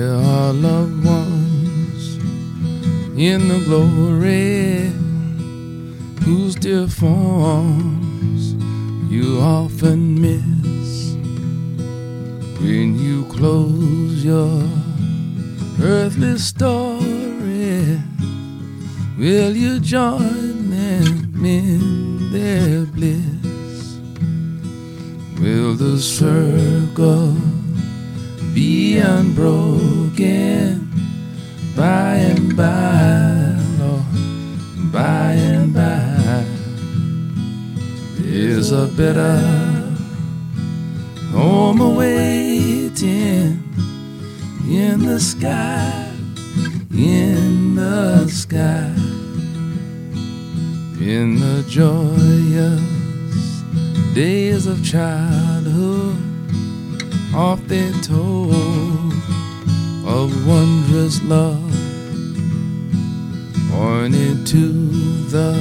our loved ones in the glory, whose dear forms you often miss when you close your earthly story. Will you join them in their bliss? Will the circle be unbroken by and by, Lord, by and by? There's a better home awaiting in the sky, in the sky, in the joyous days of childhood. Oft they told of wondrous love, pointed to the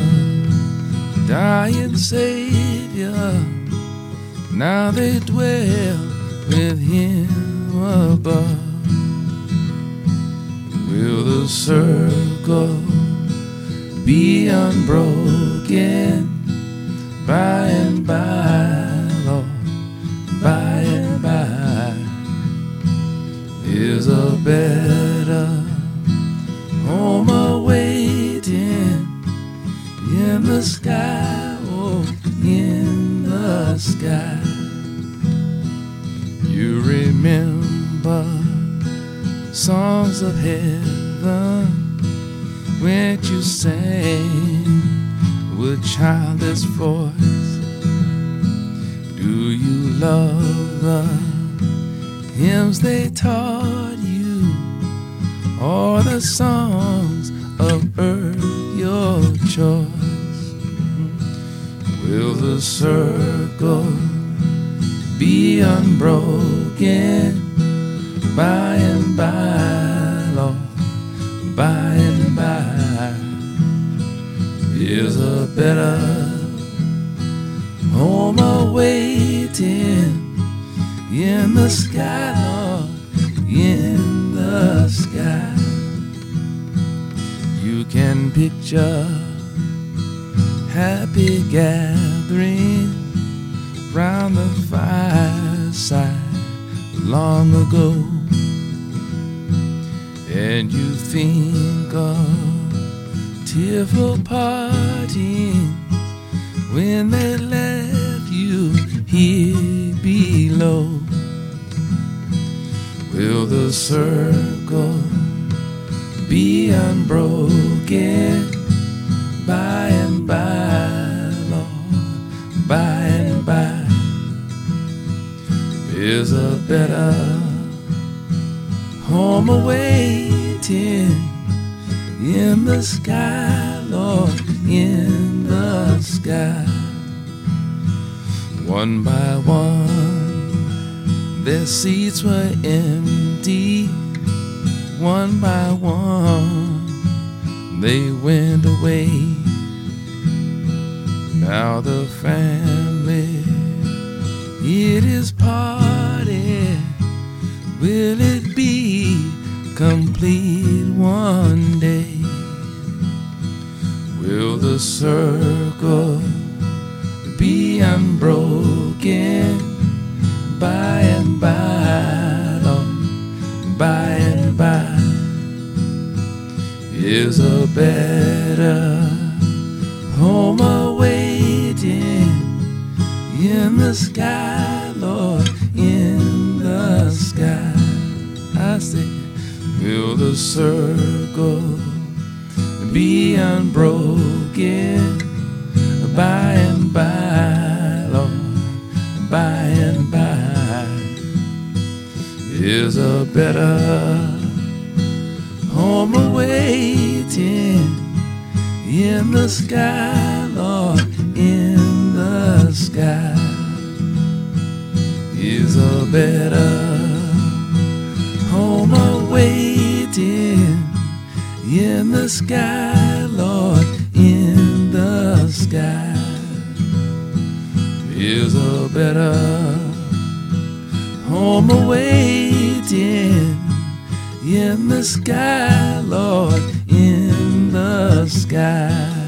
dying Savior. Now they dwell with Him above. Will the circle be unbroken by and by, Is a better home awaiting in the sky, oh, in the sky. You remember songs of heaven when you sang with childish voice. Do you love the hymns they taught you, or the songs of earth your choice? Will the circle be unbroken by and by, Lord, by and by? Is a better home awaiting in the sky, Lord, in the sky. You can picture happy gathering round the fireside long ago, and you think of tearful partings circle be unbroken by and by, Lord, by and by? Is a better home awaiting in the sky, Lord, in the sky. One by one, their seats were empty. One by one, they went away. Now the family, it is parted. Will it be complete one day? Will the circle be unbroken Is a better home awaiting in the sky, Lord, in the sky? I say, will the circle be unbroken by and by, Lord, by and by is a better home awaiting in the sky, Lord, in the sky is a better home awaiting. In the sky, Lord, in the sky is a better home awaiting in the sky, Lord, in the sky.